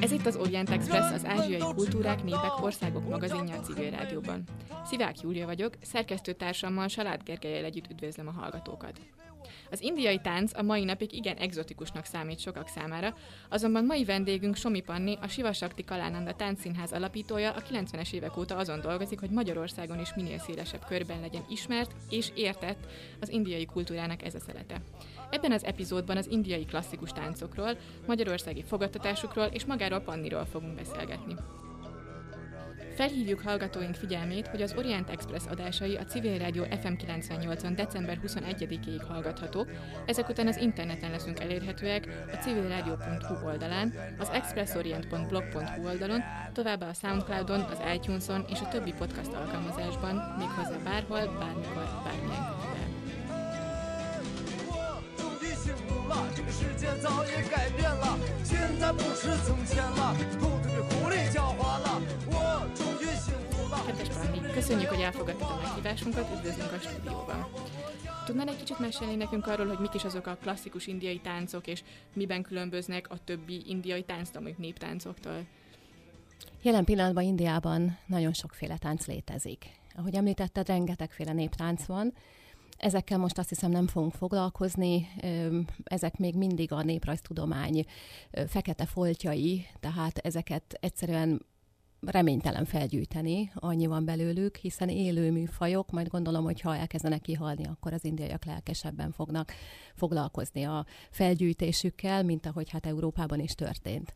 Ez itt az Orient Express, az ázsiai kultúrák, népek, országok magazinja a civil rádióban. Szivák Júlia vagyok, szerkesztőtársammal Salád Gergelyel együtt üdvözlöm a hallgatókat. Az indiai tánc a mai napig igen egzotikusnak számít sokak számára, azonban mai vendégünk Somi Panni, a Sivasakti Kalánanda Táncszínház alapítója a 90-es évek óta azon dolgozik, hogy Magyarországon is minél szélesebb körben legyen ismert és értett az indiai kultúrának ez a szelete. Ebben az epizódban az indiai klasszikus táncokról, magyarországi fogadtatásukról és magáról Panniról fogunk beszélgetni. Felhívjuk hallgatóink figyelmét, hogy az Orient Express adásai a Civil Rádió FM 98-on december 21-ig hallgathatók, ezek után az interneten leszünk elérhetőek a civilradio.hu oldalán, az expressorient.blog.hu oldalon, továbbá a Soundcloudon, az iTunes-on és a többi podcast alkalmazásban, méghozzá bárhol, bármikor, bármilyen könyvben. 这个世界早已改变了，现在不是从前了，兔子比狐狸狡猾了，我终于幸福了。Kedves Panni, köszönjük, hogy elfogadtad a meghívásunkat, üdvözlünk a stúdióban. Tudnál egy kicsit mesélni nekünk arról, hogy mik is azok a klasszikus indiai táncok, és miben különböznek a többi indiai tánctól, mondjuk néptáncoktól? Jelen pillanatban Indiában nagyon sokféle tánc létezik. Ahogy említetted, rengetegféle néptánc van, Ezekkel most azt hiszem nem fogunk foglalkozni, ezek még mindig a néprajztudomány fekete foltjai, tehát ezeket egyszerűen reménytelen felgyűjteni, annyi van belőlük, hiszen élő műfajok, majd gondolom, hogy ha elkezdenek kihalni, akkor az indiaiak lelkesebben fognak foglalkozni a felgyűjtésükkel, mint ahogy hát Európában is történt.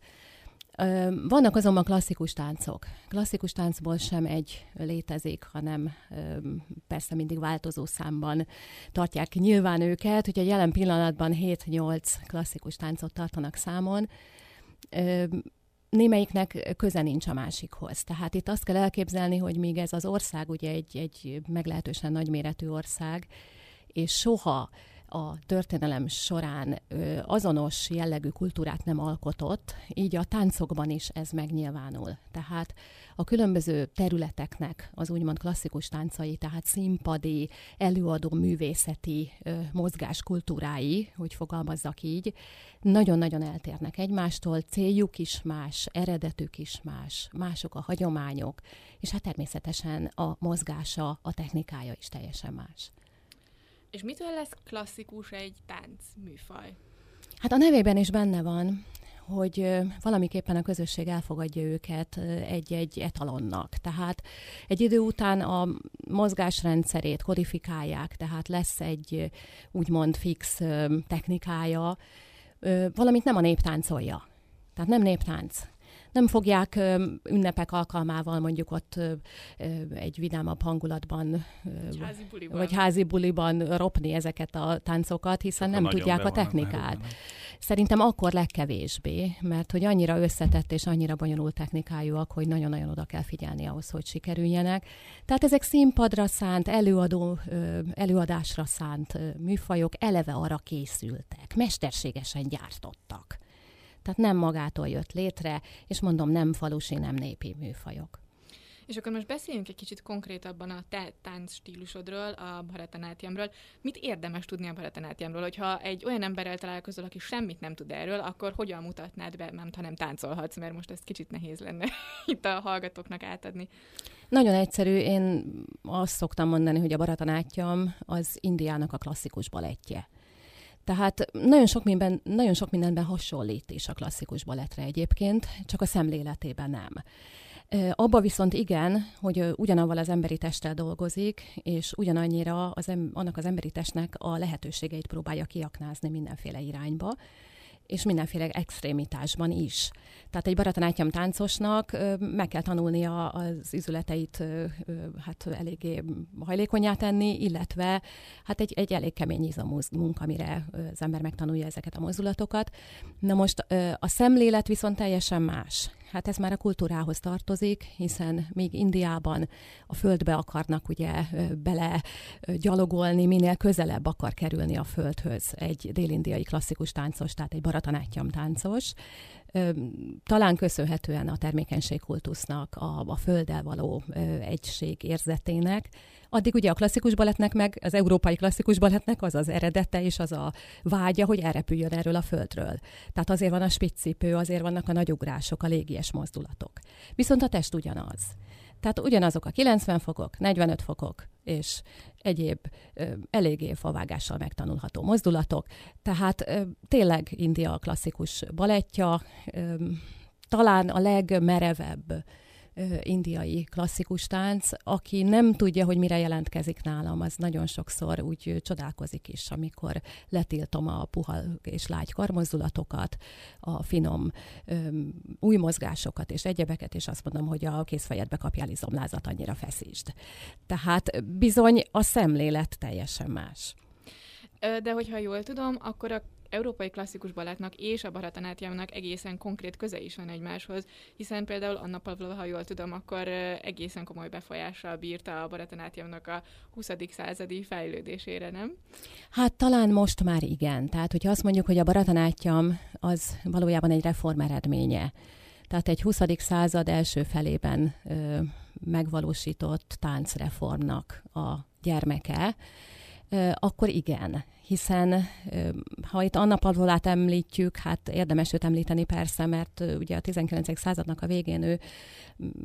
Vannak azonban klasszikus táncok. Klasszikus táncból sem egy létezik, hanem persze mindig változó számban tartják nyilván őket, hogy a jelen pillanatban 7-8 klasszikus táncot tartanak számon. Némelyiknek köze nincs a másikhoz. Tehát itt azt kell elképzelni, hogy még ez az ország ugye egy, egy meglehetősen nagyméretű ország, és soha a történelem során azonos jellegű kultúrát nem alkotott, így a táncokban is ez megnyilvánul. Tehát a különböző területeknek az úgymond klasszikus táncai, tehát színpadi, előadó művészeti mozgás kultúrái, hogy fogalmazzak így, nagyon-nagyon eltérnek egymástól, céljuk is más, eredetük is más, mások a hagyományok, és hát természetesen a mozgása, a technikája is teljesen más. És mitől lesz klasszikus egy tánc műfaj? Hát a nevében is benne van, hogy valamiképpen a közösség elfogadja őket egy-egy etalonnak. Tehát egy idő után a mozgásrendszerét kodifikálják, tehát lesz egy úgymond fix technikája, valamit nem a nép táncolja. Tehát nem néptánc nem fogják ünnepek alkalmával mondjuk ott egy vidámabb hangulatban, házi buliban. vagy házi buliban ropni ezeket a táncokat, hiszen nem tudják a technikát. Szerintem akkor legkevésbé, mert hogy annyira összetett és annyira bonyolult technikájúak, hogy nagyon-nagyon oda kell figyelni ahhoz, hogy sikerüljenek. Tehát ezek színpadra szánt, előadó, előadásra szánt műfajok eleve arra készültek, mesterségesen gyártottak. Tehát nem magától jött létre, és mondom, nem falusi, nem népi műfajok. És akkor most beszéljünk egy kicsit konkrétabban a te tánc stílusodról, a Bharatanátyamról. Mit érdemes tudni a Bharatanátyamról? Hogyha egy olyan emberrel találkozol, aki semmit nem tud erről, akkor hogyan mutatnád be, nem, ha nem táncolhatsz, mert most ez kicsit nehéz lenne itt a hallgatóknak átadni. Nagyon egyszerű, én azt szoktam mondani, hogy a Bharatanátyam az Indiának a klasszikus balettje. Tehát nagyon sok, minden, nagyon sok mindenben hasonlít is a klasszikus balettre egyébként, csak a szemléletében nem. Abba viszont igen, hogy ugyanavval az emberi testtel dolgozik, és ugyanannyira az em- annak az emberi testnek a lehetőségeit próbálja kiaknázni mindenféle irányba és mindenféle extrémitásban is. Tehát egy baratanátjam táncosnak meg kell tanulnia az izületeit hát eléggé hajlékonyá tenni, illetve hát egy, egy elég kemény izomú munka, amire az ember megtanulja ezeket a mozdulatokat. Na most a szemlélet viszont teljesen más. Hát ez már a kultúrához tartozik, hiszen még Indiában a földbe akarnak ugye bele gyalogolni, minél közelebb akar kerülni a földhöz egy délindiai klasszikus táncos, tehát egy baratanáttyam táncos. Talán köszönhetően a termékenységkultusznak, a, a földdel való egység érzetének, Addig ugye a klasszikus balettnek meg, az európai klasszikus balettnek az az eredete és az a vágya, hogy elrepüljön erről a földről. Tehát azért van a spiccipő, azért vannak a nagyugrások, a légies mozdulatok. Viszont a test ugyanaz. Tehát ugyanazok a 90 fokok, 45 fokok, és egyéb eléggé favágással megtanulható mozdulatok. Tehát tényleg India klasszikus balettja, talán a legmerevebb indiai klasszikus tánc, aki nem tudja, hogy mire jelentkezik nálam, az nagyon sokszor úgy csodálkozik is, amikor letiltom a puha és lágy karmozdulatokat, a finom öm, új mozgásokat és egyebeket, és azt mondom, hogy a készfejedbe kapjál izomlázat, annyira feszítsd. Tehát bizony a szemlélet teljesen más. De hogyha jól tudom, akkor a európai klasszikus balettnak és a Bharatanátyamnak egészen konkrét köze is van egymáshoz, hiszen például Anna Pavlova, ha jól tudom, akkor egészen komoly befolyással bírta a Bharatanátyamnak a 20. századi fejlődésére, nem? Hát talán most már igen. Tehát, hogyha azt mondjuk, hogy a Bharatanátyam az valójában egy reform eredménye, tehát egy 20. század első felében ö, megvalósított táncreformnak a gyermeke, ö, akkor igen hiszen ha itt Anna Pavlolát említjük, hát érdemes őt említeni persze, mert ugye a 19. századnak a végén ő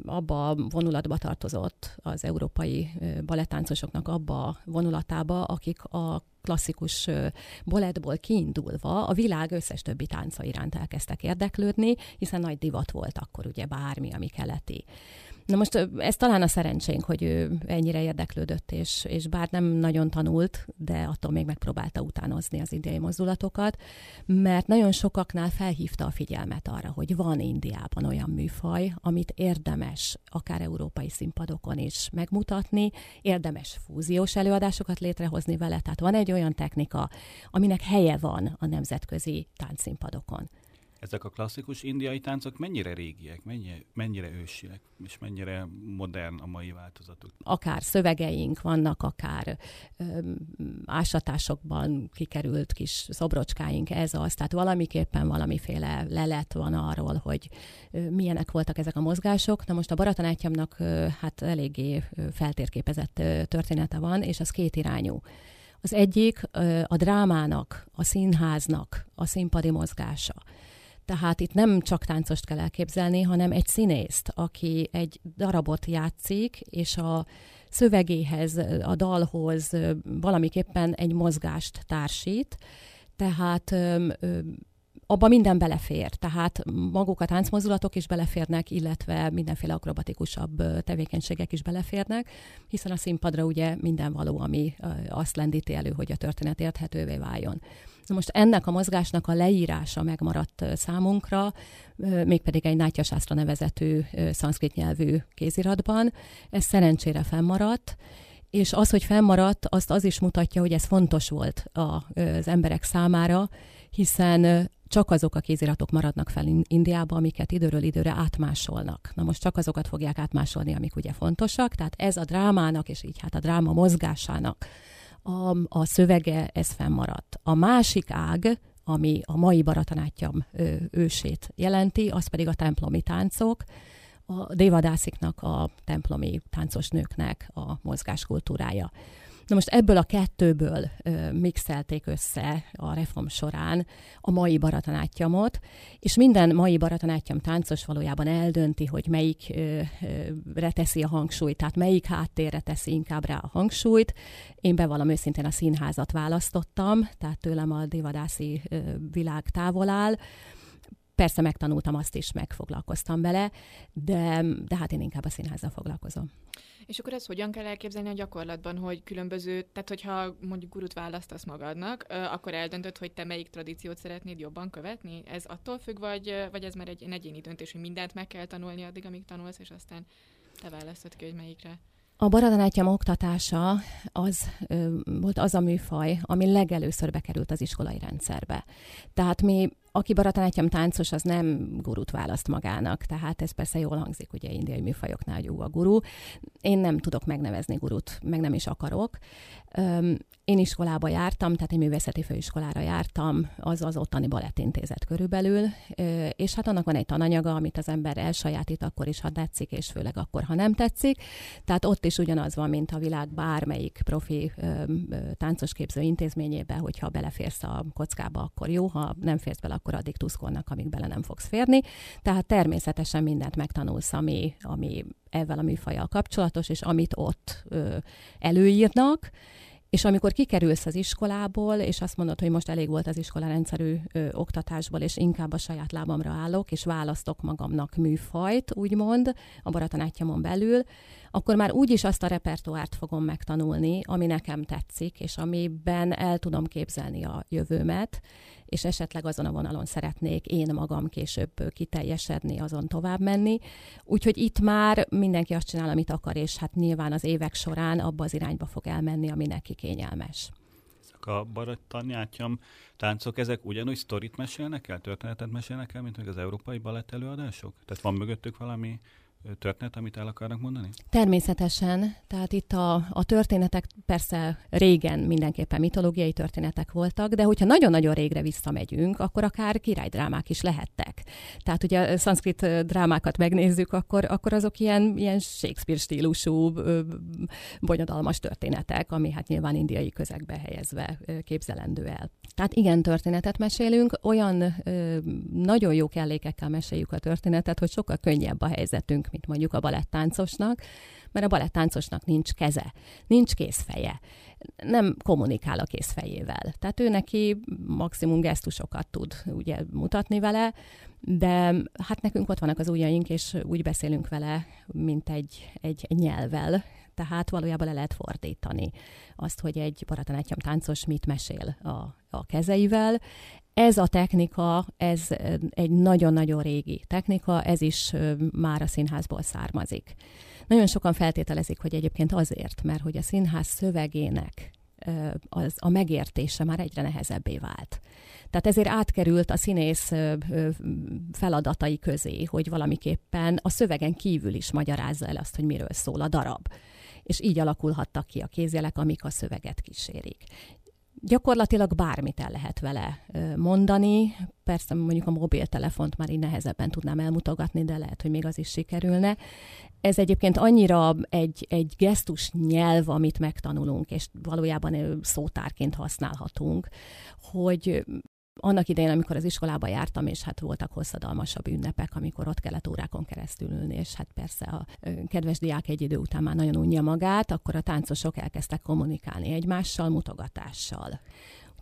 abba a vonulatba tartozott az európai balettáncosoknak abba a vonulatába, akik a klasszikus bolettból kiindulva a világ összes többi tánca iránt elkezdtek érdeklődni, hiszen nagy divat volt akkor ugye bármi, ami keleti. Na most ez talán a szerencsénk, hogy ő ennyire érdeklődött, és, és bár nem nagyon tanult, de attól még megpróbálta utánozni az indiai mozdulatokat, mert nagyon sokaknál felhívta a figyelmet arra, hogy van Indiában olyan műfaj, amit érdemes akár európai színpadokon is megmutatni, érdemes fúziós előadásokat létrehozni vele, tehát van egy olyan technika, aminek helye van a nemzetközi táncszínpadokon. Ezek a klasszikus indiai táncok mennyire régiek, mennyire, mennyire ősiek, és mennyire modern a mai változatuk? Akár szövegeink vannak, akár ö, ásatásokban kikerült kis szobrocskáink, ez az, tehát valamiképpen valamiféle lelet van arról, hogy milyenek voltak ezek a mozgások. Na most a Baratanátyamnak ö, hát eléggé feltérképezett története van, és az két irányú. Az egyik a drámának, a színháznak a színpadi mozgása. Tehát itt nem csak táncost kell elképzelni, hanem egy színészt, aki egy darabot játszik, és a szövegéhez, a dalhoz valamiképpen egy mozgást társít. Tehát abba minden belefér, tehát maguk a táncmozdulatok is beleférnek, illetve mindenféle akrobatikusabb tevékenységek is beleférnek, hiszen a színpadra ugye minden való, ami azt lendíti elő, hogy a történet érthetővé váljon. Na most ennek a mozgásnak a leírása megmaradt számunkra, mégpedig egy Nátya Sásztra nevezetű szanszkrit nyelvű kéziratban. Ez szerencsére fennmaradt, és az, hogy fennmaradt, azt az is mutatja, hogy ez fontos volt az emberek számára, hiszen csak azok a kéziratok maradnak fel Indiába, amiket időről időre átmásolnak. Na most csak azokat fogják átmásolni, amik ugye fontosak, tehát ez a drámának, és így hát a dráma mozgásának a, a szövege, ez fennmaradt. A másik ág, ami a mai baratanátjam ősét jelenti, az pedig a templomi táncok, a dévadásziknak, a templomi táncos nőknek a mozgáskultúrája. Na most ebből a kettőből ö, mixelték össze a reform során a mai baratanátjamot, és minden mai baratanátjam táncos valójában eldönti, hogy melyikre teszi a hangsúlyt, tehát melyik háttérre teszi inkább rá a hangsúlyt. Én bevallom őszintén a színházat választottam, tehát tőlem a divadászi ö, világ távol áll, Persze megtanultam azt is, megfoglalkoztam vele, de, de hát én inkább a színházzal foglalkozom. És akkor ezt hogyan kell elképzelni a gyakorlatban, hogy különböző, tehát hogyha mondjuk gurut választasz magadnak, akkor eldöntöd, hogy te melyik tradíciót szeretnéd jobban követni? Ez attól függ, vagy, vagy ez már egy egyéni döntés, hogy mindent meg kell tanulni addig, amíg tanulsz, és aztán te választod ki, hogy melyikre? A baradanátyam oktatása az ö, volt az a műfaj, ami legelőször bekerült az iskolai rendszerbe. Tehát mi aki baratanátjam táncos, az nem gurut választ magának, tehát ez persze jól hangzik, ugye indiai műfajoknál jó a guru. Én nem tudok megnevezni gurut, meg nem is akarok. Én iskolába jártam, tehát egy művészeti főiskolára jártam, az az ottani balettintézet körülbelül, és hát annak van egy tananyaga, amit az ember elsajátít akkor is, ha tetszik, és főleg akkor, ha nem tetszik. Tehát ott is ugyanaz van, mint a világ bármelyik profi táncosképző intézményében, hogyha beleférsz a kockába, akkor jó, ha nem férsz bele, akkor addig tuszkolnak, amíg bele nem fogsz férni. Tehát természetesen mindent megtanulsz, ami, ami ezzel a műfajjal kapcsolatos, és amit ott ö, előírnak, és amikor kikerülsz az iskolából, és azt mondod, hogy most elég volt az iskola rendszerű ö, oktatásból, és inkább a saját lábamra állok, és választok magamnak műfajt, úgymond, a baratanátjamon belül, akkor már úgyis azt a repertoárt fogom megtanulni, ami nekem tetszik, és amiben el tudom képzelni a jövőmet, és esetleg azon a vonalon szeretnék én magam később kiteljesedni, azon tovább menni. Úgyhogy itt már mindenki azt csinál, amit akar, és hát nyilván az évek során abba az irányba fog elmenni, ami neki kényelmes a barattanyátyam táncok, ezek ugyanúgy sztorit mesélnek el, történetet mesélnek el, mint az európai balett előadások? Tehát van mögöttük valami történet, amit el akarnak mondani? Természetesen. Tehát itt a, a történetek persze régen mindenképpen mitológiai történetek voltak, de hogyha nagyon-nagyon régre visszamegyünk, akkor akár királydrámák is lehettek. Tehát ugye szanszkrit drámákat megnézzük, akkor, akkor azok ilyen, ilyen Shakespeare stílusú bonyodalmas történetek, ami hát nyilván indiai közegbe helyezve képzelendő el. Tehát igen, történetet mesélünk, olyan nagyon jó kellékekkel meséljük a történetet, hogy sokkal könnyebb a helyzetünk, mint mondjuk a balettáncosnak, mert a balettáncosnak nincs keze, nincs kézfeje, nem kommunikál a kézfejével. Tehát ő neki maximum gesztusokat tud ugye mutatni vele, de hát nekünk ott vannak az ujjaink, és úgy beszélünk vele, mint egy, egy, nyelvvel, tehát valójában le lehet fordítani azt, hogy egy baratanátjam táncos mit mesél a, a kezeivel. Ez a technika, ez egy nagyon-nagyon régi technika, ez is már a színházból származik. Nagyon sokan feltételezik, hogy egyébként azért, mert hogy a színház szövegének az, a megértése már egyre nehezebbé vált. Tehát ezért átkerült a színész feladatai közé, hogy valamiképpen a szövegen kívül is magyarázza el azt, hogy miről szól a darab. És így alakulhattak ki a kézjelek, amik a szöveget kísérik gyakorlatilag bármit el lehet vele mondani. Persze mondjuk a mobiltelefont már így nehezebben tudnám elmutogatni, de lehet, hogy még az is sikerülne. Ez egyébként annyira egy, egy gesztus nyelv, amit megtanulunk, és valójában szótárként használhatunk, hogy annak idején, amikor az iskolába jártam, és hát voltak hosszadalmasabb ünnepek, amikor ott kellett órákon keresztül ülni, és hát persze a kedves diák egy idő után már nagyon unja magát, akkor a táncosok elkezdtek kommunikálni egymással, mutogatással.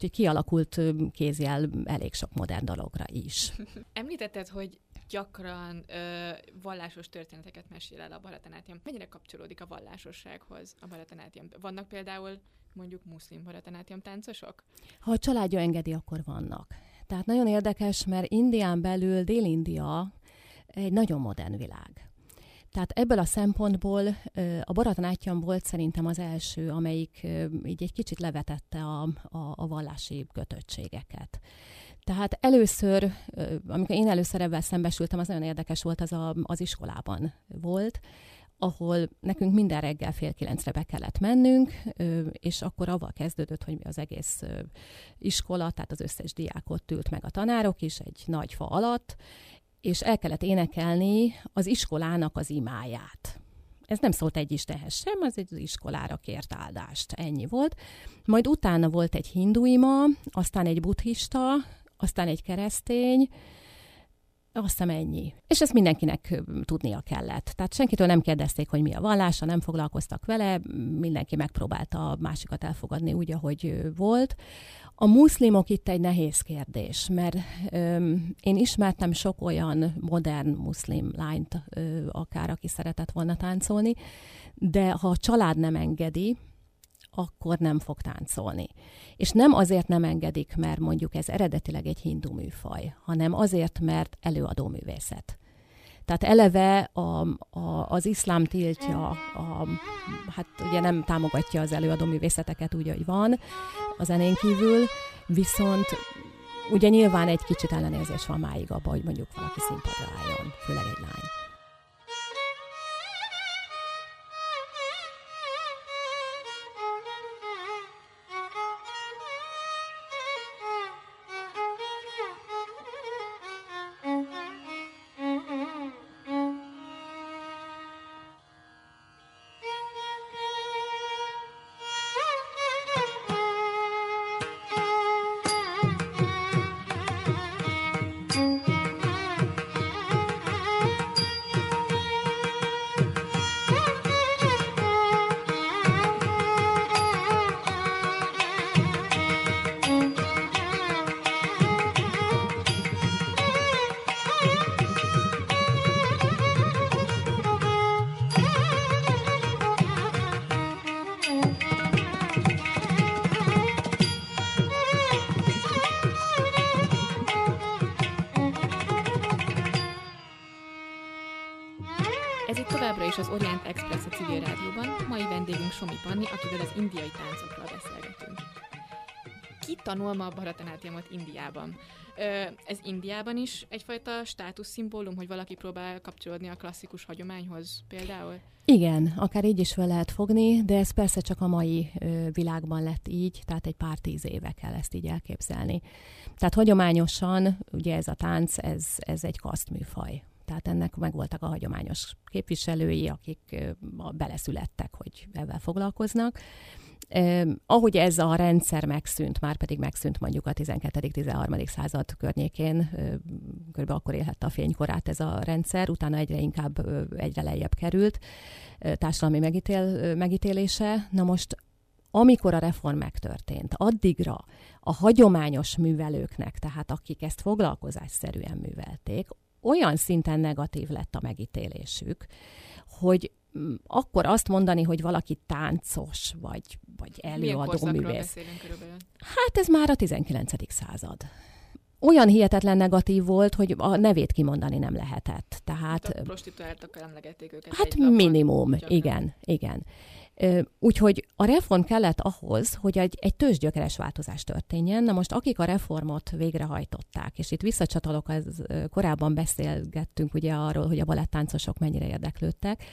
Úgyhogy kialakult kézjel elég sok modern dologra is. Említetted, hogy gyakran ö, vallásos történeteket mesél el a Bharatanátyam. Mennyire kapcsolódik a vallásossághoz a Bharatanátyam? Vannak például mondjuk muszlim Bharatanátyam táncosok? Ha a családja engedi, akkor vannak. Tehát nagyon érdekes, mert Indián belül Dél-India egy nagyon modern világ. Tehát ebből a szempontból a Baratanátjam volt szerintem az első, amelyik így egy kicsit levetette a, a, a vallási kötöttségeket. Tehát először, amikor én először ebben szembesültem, az nagyon érdekes volt, az a, az iskolában volt, ahol nekünk minden reggel fél kilencre be kellett mennünk, és akkor avval kezdődött, hogy mi az egész iskola, tehát az összes diák ott ült meg a tanárok is egy nagy fa alatt, és el kellett énekelni az iskolának az imáját. Ez nem szólt egy istenhez sem, az egy iskolára kért áldást. Ennyi volt. Majd utána volt egy hinduima, aztán egy buddhista, aztán egy keresztény, azt hiszem ennyi. És ezt mindenkinek tudnia kellett. Tehát senkitől nem kérdezték, hogy mi a vallása, nem foglalkoztak vele, mindenki megpróbálta a másikat elfogadni úgy, ahogy volt. A muszlimok itt egy nehéz kérdés, mert öm, én ismertem sok olyan modern muszlim lányt, ö, akár aki szeretett volna táncolni, de ha a család nem engedi, akkor nem fog táncolni. És nem azért nem engedik, mert mondjuk ez eredetileg egy hindu műfaj, hanem azért, mert előadó művészet. Tehát eleve a, a, az iszlám tiltja, a, hát ugye nem támogatja az előadó művészeteket úgy, hogy van a zenén kívül, viszont ugye nyilván egy kicsit ellenérzés van máig abban, hogy mondjuk valaki színpadra álljon, főleg egy lány. Ki tanul ma a Bharatanátyamot Indiában? Ez Indiában is egyfajta státuszszimbólum, hogy valaki próbál kapcsolódni a klasszikus hagyományhoz például? Igen, akár így is fel lehet fogni, de ez persze csak a mai világban lett így, tehát egy pár tíz éve kell ezt így elképzelni. Tehát hagyományosan, ugye ez a tánc, ez, ez egy kasztműfaj tehát ennek megvoltak a hagyományos képviselői, akik beleszülettek, hogy ebben foglalkoznak. Ahogy ez a rendszer megszűnt, már pedig megszűnt mondjuk a 12.-13. század környékén, kb. akkor élhette a fénykorát ez a rendszer, utána egyre inkább, egyre lejjebb került társadalmi megítél, megítélése. Na most amikor a reform megtörtént, addigra a hagyományos művelőknek, tehát akik ezt foglalkozásszerűen művelték, olyan szinten negatív lett a megítélésük, hogy akkor azt mondani, hogy valaki táncos, vagy, vagy előadó művész. Hát ez már a 19. század. Olyan hihetetlen negatív volt, hogy a nevét kimondani nem lehetett. Tehát, hát a prostituáltak emlegették őket. Hát minimum, igen, igen. Úgyhogy a reform kellett ahhoz, hogy egy, egy tőzsgyökeres változás történjen. Na most akik a reformot végrehajtották, és itt visszacsatolok, az, korábban beszélgettünk ugye arról, hogy a balettáncosok mennyire érdeklődtek,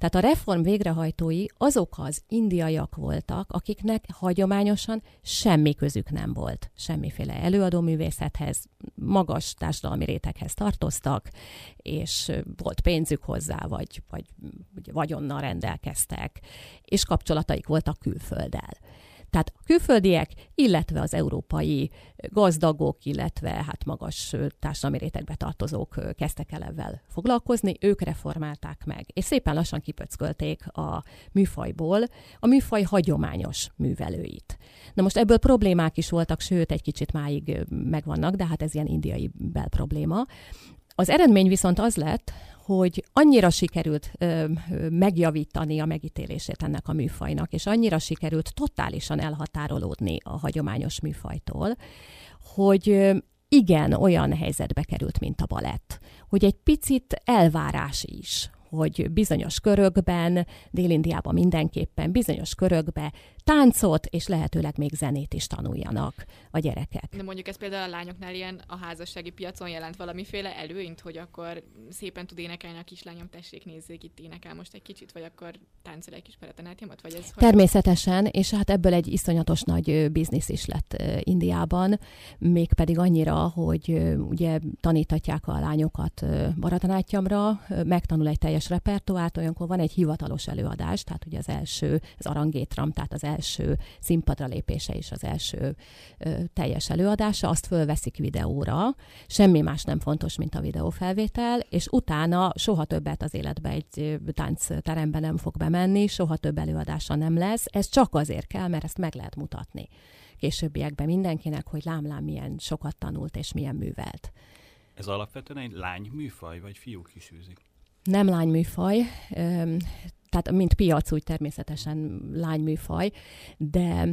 tehát a reform végrehajtói azok az indiaiak voltak, akiknek hagyományosan semmi közük nem volt. Semmiféle előadóművészethez, magas társadalmi réteghez tartoztak, és volt pénzük hozzá, vagy, vagy, vagy vagyonnal rendelkeztek, és kapcsolataik voltak külfölddel. Tehát a külföldiek, illetve az európai gazdagok, illetve hát magas társadalmi rétegbe tartozók kezdtek el ebben foglalkozni, ők reformálták meg, és szépen lassan kipöckölték a műfajból a műfaj hagyományos művelőit. Na most ebből problémák is voltak, sőt, egy kicsit máig megvannak, de hát ez ilyen indiai bel probléma. Az eredmény viszont az lett, hogy annyira sikerült ö, megjavítani a megítélését ennek a műfajnak, és annyira sikerült totálisan elhatárolódni a hagyományos műfajtól, hogy igen, olyan helyzetbe került, mint a balett. Hogy egy picit elvárás is, hogy bizonyos körökben, Dél-Indiában mindenképpen, bizonyos körökben táncot és lehetőleg még zenét is tanuljanak a gyerekek. De mondjuk ez például a lányoknál ilyen a házassági piacon jelent valamiféle előnyt, hogy akkor szépen tud énekelni a kislányom, tessék, nézzék, itt énekel most egy kicsit, vagy akkor táncol egy kis peretenátjamat, vagy ez? Természetesen, hogy... és hát ebből egy iszonyatos nagy biznisz is lett Indiában, mégpedig annyira, hogy ugye tanítatják a lányokat baratanátjamra, megtanul egy teljes repertoárt, olyankor van egy hivatalos előadás, tehát ugye az első, az arangétram, tehát az első színpadra lépése és az első ö, teljes előadása, azt fölveszik videóra, semmi más nem fontos, mint a videófelvétel, és utána soha többet az életbe egy táncterembe nem fog bemenni, soha több előadása nem lesz, ez csak azért kell, mert ezt meg lehet mutatni későbbiekben mindenkinek, hogy lámlám milyen sokat tanult és milyen művelt. Ez alapvetően egy lány műfaj, vagy fiúk is űzik? Nem lányműfaj, tehát mint piac úgy természetesen lányműfaj, de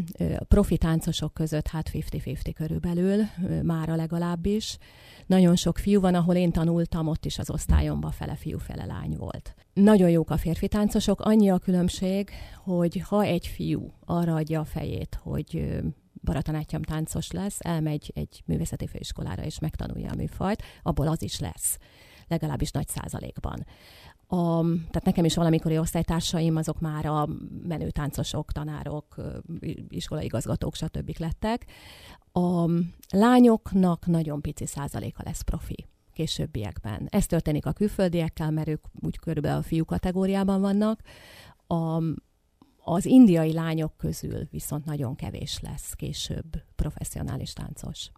profi táncosok között hát 50-50 körülbelül, mára legalábbis. Nagyon sok fiú van, ahol én tanultam, ott is az osztályomban fele fiú, fele lány volt. Nagyon jók a férfi táncosok, annyi a különbség, hogy ha egy fiú arra adja a fejét, hogy baratanátyam táncos lesz, elmegy egy művészeti főiskolára és megtanulja a műfajt, abból az is lesz, legalábbis nagy százalékban. A, tehát nekem is valamikori osztálytársaim, azok már a menő táncosok, tanárok, iskolaigazgatók, stb. lettek. A lányoknak nagyon pici százaléka lesz profi későbbiekben. Ez történik a külföldiekkel, mert ők úgy körülbelül a fiú kategóriában vannak. A, az indiai lányok közül viszont nagyon kevés lesz később professzionális táncos.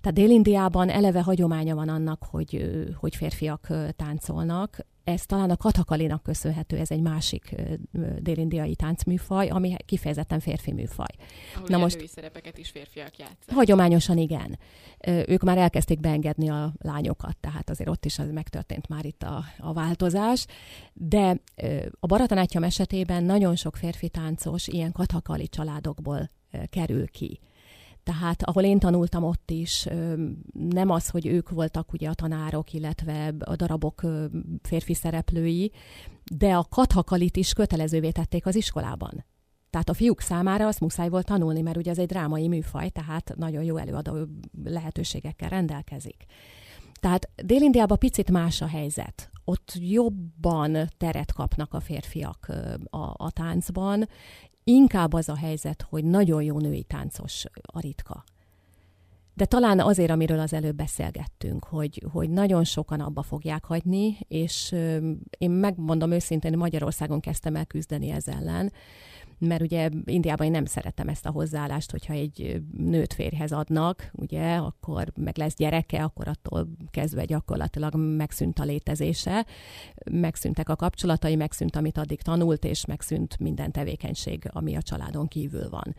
Tehát Dél-Indiában eleve hagyománya van annak, hogy, hogy férfiak táncolnak. Ez talán a katakalinak köszönhető, ez egy másik dél-indiai táncműfaj, ami kifejezetten férfi műfaj. Ahol Na most szerepeket is férfiak játszanak. Hagyományosan igen. Ők már elkezdték beengedni a lányokat, tehát azért ott is az megtörtént már itt a, a változás. De a Baratanátyam esetében nagyon sok férfi táncos ilyen katakali családokból kerül ki. Tehát ahol én tanultam ott is, nem az, hogy ők voltak ugye a tanárok, illetve a darabok férfi szereplői, de a kathakalit is kötelezővé tették az iskolában. Tehát a fiúk számára azt muszáj volt tanulni, mert ugye ez egy drámai műfaj, tehát nagyon jó előadó lehetőségekkel rendelkezik. Tehát Dél-Indiában picit más a helyzet. Ott jobban teret kapnak a férfiak a, a táncban, Inkább az a helyzet, hogy nagyon jó női táncos a ritka. De talán azért, amiről az előbb beszélgettünk, hogy, hogy nagyon sokan abba fogják hagyni, és én megmondom őszintén, Magyarországon kezdtem el küzdeni ez ellen, mert ugye Indiában én nem szeretem ezt a hozzáállást, hogyha egy nőt férhez adnak, ugye, akkor meg lesz gyereke, akkor attól kezdve gyakorlatilag megszűnt a létezése, megszűntek a kapcsolatai, megszűnt, amit addig tanult, és megszűnt minden tevékenység, ami a családon kívül van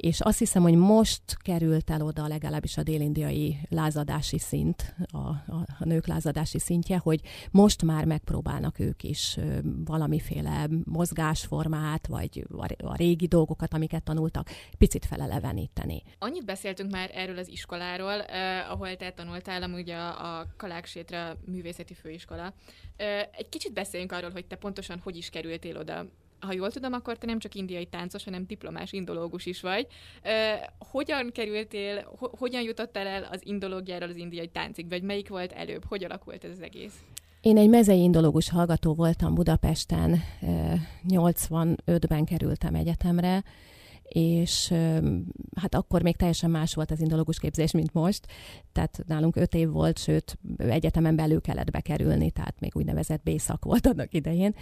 és azt hiszem, hogy most került el oda legalábbis a délindiai lázadási szint, a, a, a nők lázadási szintje, hogy most már megpróbálnak ők is valamiféle mozgásformát, vagy a, régi dolgokat, amiket tanultak, picit feleleveníteni. Annyit beszéltünk már erről az iskoláról, eh, ahol te tanultál, amúgy a, a Kaláksétra művészeti főiskola. Eh, egy kicsit beszéljünk arról, hogy te pontosan hogy is kerültél oda ha jól tudom, akkor te nem csak indiai táncos, hanem diplomás indológus is vagy. Hogyan kerültél, ho- hogyan jutottál el az indológiáról az indiai táncig, vagy melyik volt előbb? Hogy alakult ez az egész? Én egy mezei indológus hallgató voltam Budapesten, 85-ben kerültem egyetemre, és hát akkor még teljesen más volt az indológus képzés, mint most. Tehát nálunk öt év volt, sőt, egyetemen belül kellett bekerülni, tehát még úgynevezett B-szak volt annak idején.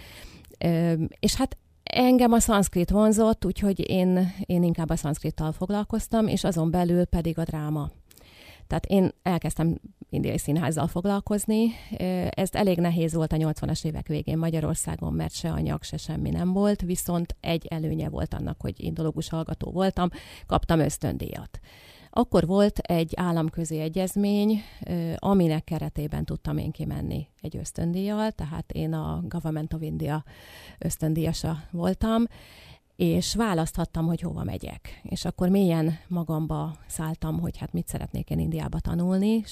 És hát Engem a szanszkrit vonzott, úgyhogy én, én inkább a szanszkrittal foglalkoztam, és azon belül pedig a dráma. Tehát én elkezdtem indiai színházzal foglalkozni. Ez elég nehéz volt a 80-as évek végén Magyarországon, mert se anyag, se semmi nem volt, viszont egy előnye volt annak, hogy indológus hallgató voltam, kaptam ösztöndíjat. Akkor volt egy államközi egyezmény, aminek keretében tudtam én kimenni egy ösztöndíjjal, tehát én a Government of India ösztöndíjasa voltam, és választhattam, hogy hova megyek. És akkor mélyen magamba szálltam, hogy hát mit szeretnék én Indiába tanulni,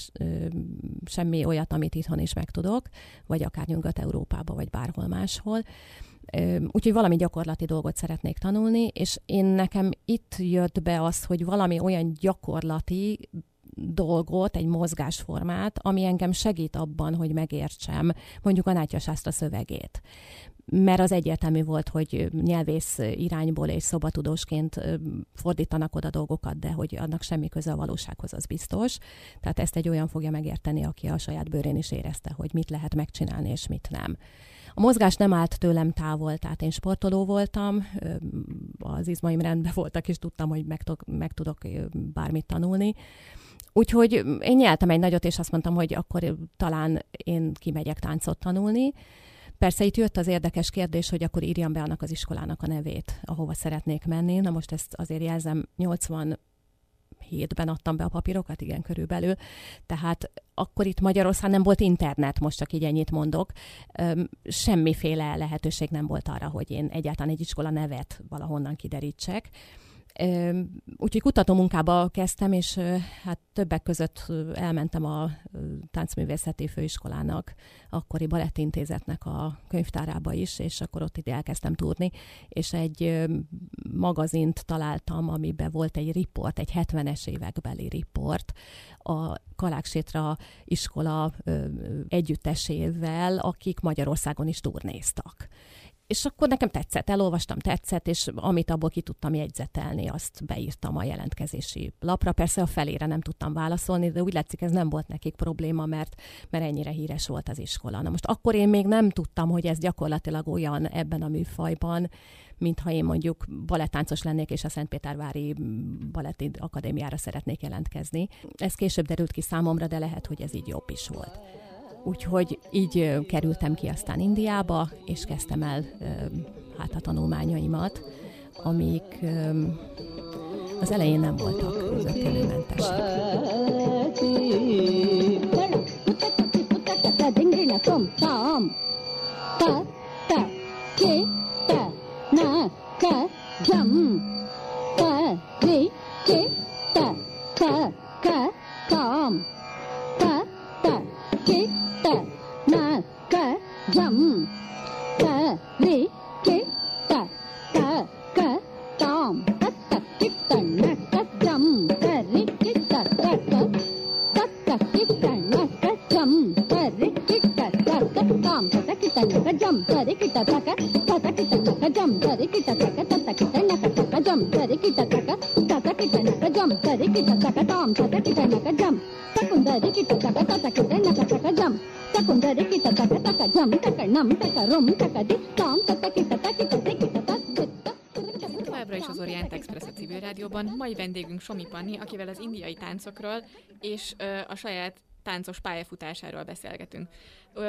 semmi olyat, amit itthon is megtudok, vagy akár Nyugat-Európába, vagy bárhol máshol. Úgyhogy valami gyakorlati dolgot szeretnék tanulni, és én nekem itt jött be az, hogy valami olyan gyakorlati dolgot, egy mozgásformát, ami engem segít abban, hogy megértsem mondjuk a Nátyasástra szövegét. Mert az egyértelmű volt, hogy nyelvész irányból és szobatudósként fordítanak oda dolgokat, de hogy annak semmi köze a valósághoz, az biztos. Tehát ezt egy olyan fogja megérteni, aki a saját bőrén is érezte, hogy mit lehet megcsinálni és mit nem. A mozgás nem állt tőlem távol, tehát én sportoló voltam, az izmaim rendben voltak, és tudtam, hogy meg, meg tudok bármit tanulni. Úgyhogy én nyeltem egy nagyot, és azt mondtam, hogy akkor talán én kimegyek táncot tanulni. Persze itt jött az érdekes kérdés, hogy akkor írjam be annak az iskolának a nevét, ahova szeretnék menni. Na most ezt azért jelzem, 80 hétben adtam be a papírokat, igen, körülbelül. Tehát akkor itt Magyarországon nem volt internet, most csak így ennyit mondok. Semmiféle lehetőség nem volt arra, hogy én egyáltalán egy iskola nevet valahonnan kiderítsek. Úgyhogy kutató munkába kezdtem, és hát többek között elmentem a táncművészeti főiskolának, akkori balettintézetnek a könyvtárába is, és akkor ott ide elkezdtem túrni, és egy magazint találtam, amiben volt egy riport, egy 70-es évekbeli riport, a Kaláksétra iskola együttesével, akik Magyarországon is turnéztak és akkor nekem tetszett, elolvastam, tetszett, és amit abból ki tudtam jegyzetelni, azt beírtam a jelentkezési lapra. Persze a felére nem tudtam válaszolni, de úgy látszik, ez nem volt nekik probléma, mert, mert ennyire híres volt az iskola. Na most akkor én még nem tudtam, hogy ez gyakorlatilag olyan ebben a műfajban, mintha én mondjuk balettáncos lennék, és a Szentpétervári Baletti Akadémiára szeretnék jelentkezni. Ez később derült ki számomra, de lehet, hogy ez így jobb is volt. Úgyhogy így kerültem ki aztán Indiába, és kezdtem el hát a tanulmányaimat, amik az elején nem voltak జం క రి కి క క క తాం క క కి త న క జం క రి కి త క క క క కి త న క జం క రి కి క క క క కి త క జం క రి కి క క క క క జం క రి కి క క త త క క జం క రి కి క క క క క జం క రి కి క క తాం క క క జం త కు క క త క క జం zökkenőmentesek. Továbbra is az Orient Express a civil rádióban. Mai vendégünk Somi Panni, akivel az indiai táncokról és ö, a saját táncos pályafutásáról beszélgetünk.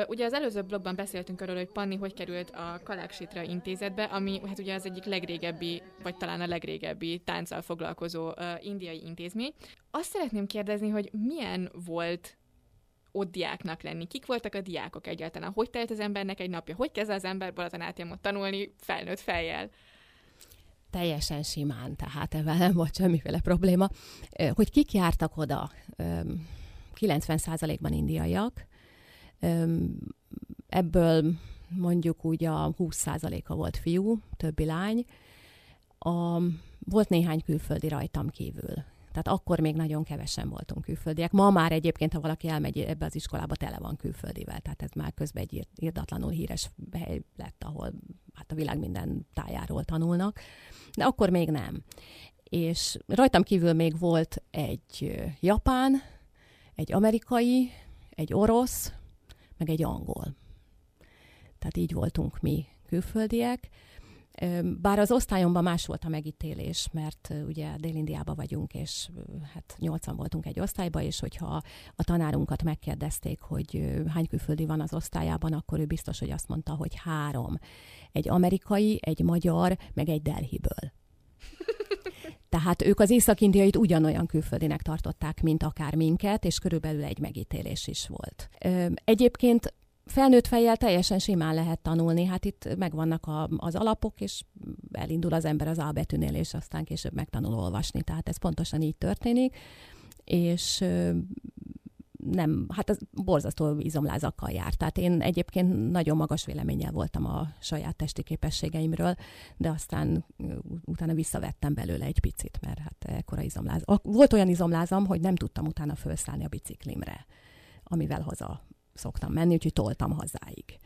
Ugye az előző blogban beszéltünk arról, hogy Panni hogy került a Kaláksitra intézetbe, ami hát ugye az egyik legrégebbi, vagy talán a legrégebbi tánccal foglalkozó uh, indiai intézmény. Azt szeretném kérdezni, hogy milyen volt ott diáknak lenni? Kik voltak a diákok egyáltalán? Hogy telt az embernek egy napja? Hogy kezd az ember Balazanátiamot tanulni felnőtt fejjel? Teljesen simán, tehát ebben nem volt semmiféle probléma. Hogy kik jártak oda? 90%-ban indiaiak, ebből mondjuk úgy a 20%-a volt fiú, többi lány. A, volt néhány külföldi rajtam kívül. Tehát akkor még nagyon kevesen voltunk külföldiek. Ma már egyébként, ha valaki elmegy ebbe az iskolába, tele van külföldivel. Tehát ez már közben egy irdatlanul híres hely lett, ahol hát a világ minden tájáról tanulnak. De akkor még nem. És rajtam kívül még volt egy japán, egy amerikai, egy orosz, meg egy angol. Tehát így voltunk mi külföldiek. Bár az osztályomban más volt a megítélés, mert ugye Dél-Indiában vagyunk, és hát nyolcan voltunk egy osztályban, és hogyha a tanárunkat megkérdezték, hogy hány külföldi van az osztályában, akkor ő biztos, hogy azt mondta, hogy három. Egy amerikai, egy magyar, meg egy Delhiből. Tehát ők az észak-indiait ugyanolyan külföldinek tartották, mint akár minket, és körülbelül egy megítélés is volt. Egyébként felnőtt fejjel teljesen simán lehet tanulni, hát itt megvannak a, az alapok, és elindul az ember az A betűnél, és aztán később megtanul olvasni, tehát ez pontosan így történik, és nem, hát az borzasztó izomlázakkal járt. Tehát én egyébként nagyon magas véleménnyel voltam a saját testi képességeimről, de aztán utána visszavettem belőle egy picit, mert hát ekkora izomláz. Volt olyan izomlázam, hogy nem tudtam utána felszállni a biciklimre, amivel haza szoktam menni, úgyhogy toltam hazáig.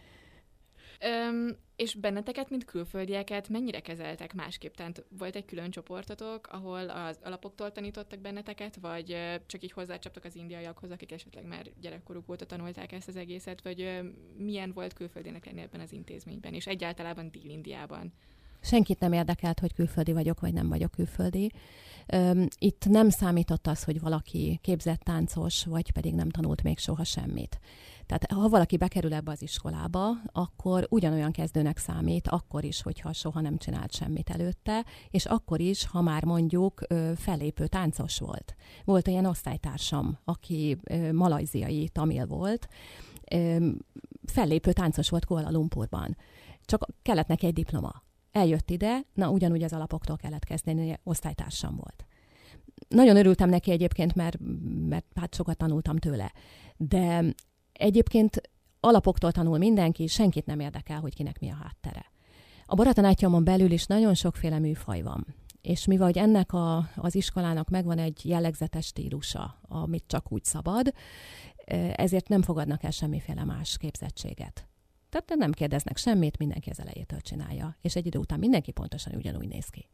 Öm, és benneteket, mint külföldieket, mennyire kezeltek másképp? Tehát volt egy külön csoportotok, ahol az alapoktól tanítottak benneteket, vagy csak így hozzácsaptak az indiaiakhoz, akik esetleg már gyerekkoruk óta tanulták ezt az egészet, vagy milyen volt külföldének lenni ebben az intézményben, és egyáltalán Dél-Indiában? Senkit nem érdekelt, hogy külföldi vagyok, vagy nem vagyok külföldi. Itt nem számított az, hogy valaki képzett táncos, vagy pedig nem tanult még soha semmit. Tehát ha valaki bekerül ebbe az iskolába, akkor ugyanolyan kezdőnek számít, akkor is, hogyha soha nem csinált semmit előtte, és akkor is, ha már mondjuk fellépő táncos volt. Volt olyan osztálytársam, aki malajziai tamil volt, fellépő táncos volt Kuala Lumpurban. Csak kellett neki egy diploma eljött ide, na ugyanúgy az alapoktól kellett kezdeni, osztálytársam volt. Nagyon örültem neki egyébként, mert, mert hát sokat tanultam tőle. De egyébként alapoktól tanul mindenki, senkit nem érdekel, hogy kinek mi a háttere. A baratanátjamon belül is nagyon sokféle műfaj van. És mivel hogy ennek a, az iskolának megvan egy jellegzetes stílusa, amit csak úgy szabad, ezért nem fogadnak el semmiféle más képzettséget. Tehát nem kérdeznek semmit, mindenki az elejétől csinálja. És egy idő után mindenki pontosan ugyanúgy néz ki.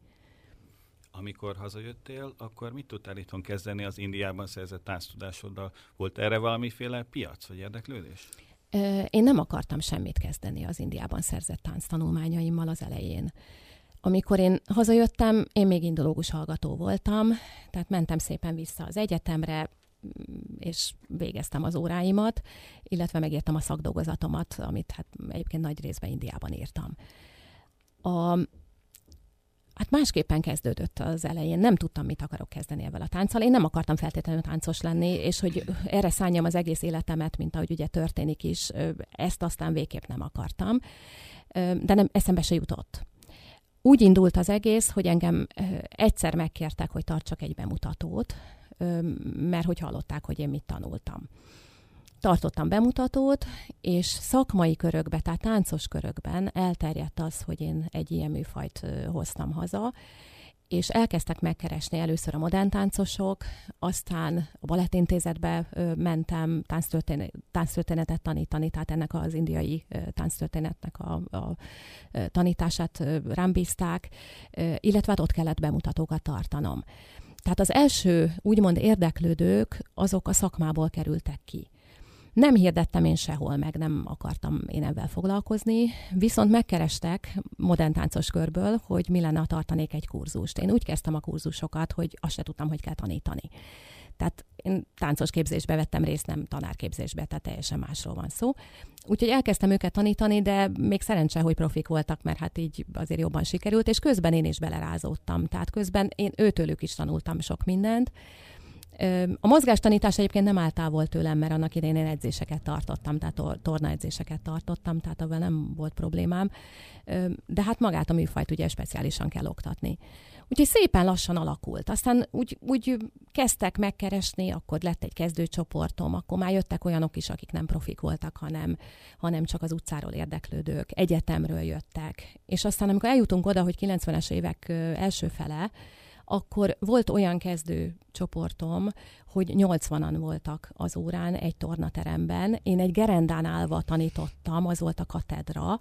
Amikor hazajöttél, akkor mit tudtál itthon kezdeni az Indiában szerzett tánctudásoddal? Volt erre valamiféle piac vagy érdeklődés? Én nem akartam semmit kezdeni az Indiában szerzett tánc tanulmányaimmal az elején. Amikor én hazajöttem, én még indológus hallgató voltam, tehát mentem szépen vissza az egyetemre, és végeztem az óráimat, illetve megírtam a szakdolgozatomat, amit hát egyébként nagy részben Indiában írtam. A, Hát másképpen kezdődött az elején. Nem tudtam, mit akarok kezdeni ebben a tánccal. Én nem akartam feltétlenül táncos lenni, és hogy erre szálljam az egész életemet, mint ahogy ugye történik is, ezt aztán végképp nem akartam. De nem, eszembe se jutott. Úgy indult az egész, hogy engem egyszer megkértek, hogy tartsak egy bemutatót, mert hogy hallották, hogy én mit tanultam. Tartottam bemutatót, és szakmai körökben, tehát táncos körökben elterjedt az, hogy én egy ilyen műfajt hoztam haza, és elkezdtek megkeresni először a modern táncosok, aztán a Balettintézetbe mentem tánctörténetet tanítani, tehát ennek az indiai tánctörténetnek a, a tanítását rám bízták, illetve hát ott kellett bemutatókat tartanom. Tehát az első úgymond érdeklődők azok a szakmából kerültek ki. Nem hirdettem én sehol, meg nem akartam én ebben foglalkozni, viszont megkerestek modern táncos körből, hogy mi lenne, ha tartanék egy kurzust. Én úgy kezdtem a kurzusokat, hogy azt se tudtam, hogy kell tanítani. Tehát én táncos képzésbe vettem részt, nem tanárképzésbe, tehát teljesen másról van szó. Úgyhogy elkezdtem őket tanítani, de még szerencse, hogy profik voltak, mert hát így azért jobban sikerült, és közben én is belerázódtam. Tehát közben én őtőlük is tanultam sok mindent. A mozgástanítás egyébként nem áll távol tőlem, mert annak idején én edzéseket tartottam, tehát tornaedzéseket tartottam, tehát abban nem volt problémám. De hát magát a műfajt ugye speciálisan kell oktatni. Úgyhogy szépen lassan alakult. Aztán úgy, úgy kezdtek megkeresni, akkor lett egy kezdőcsoportom, akkor már jöttek olyanok is, akik nem profik voltak, hanem, hanem csak az utcáról érdeklődők, egyetemről jöttek. És aztán amikor eljutunk oda, hogy 90-es évek első fele, akkor volt olyan kezdő csoportom, hogy 80-an voltak az órán egy tornateremben. Én egy gerendán állva tanítottam, az volt a katedra.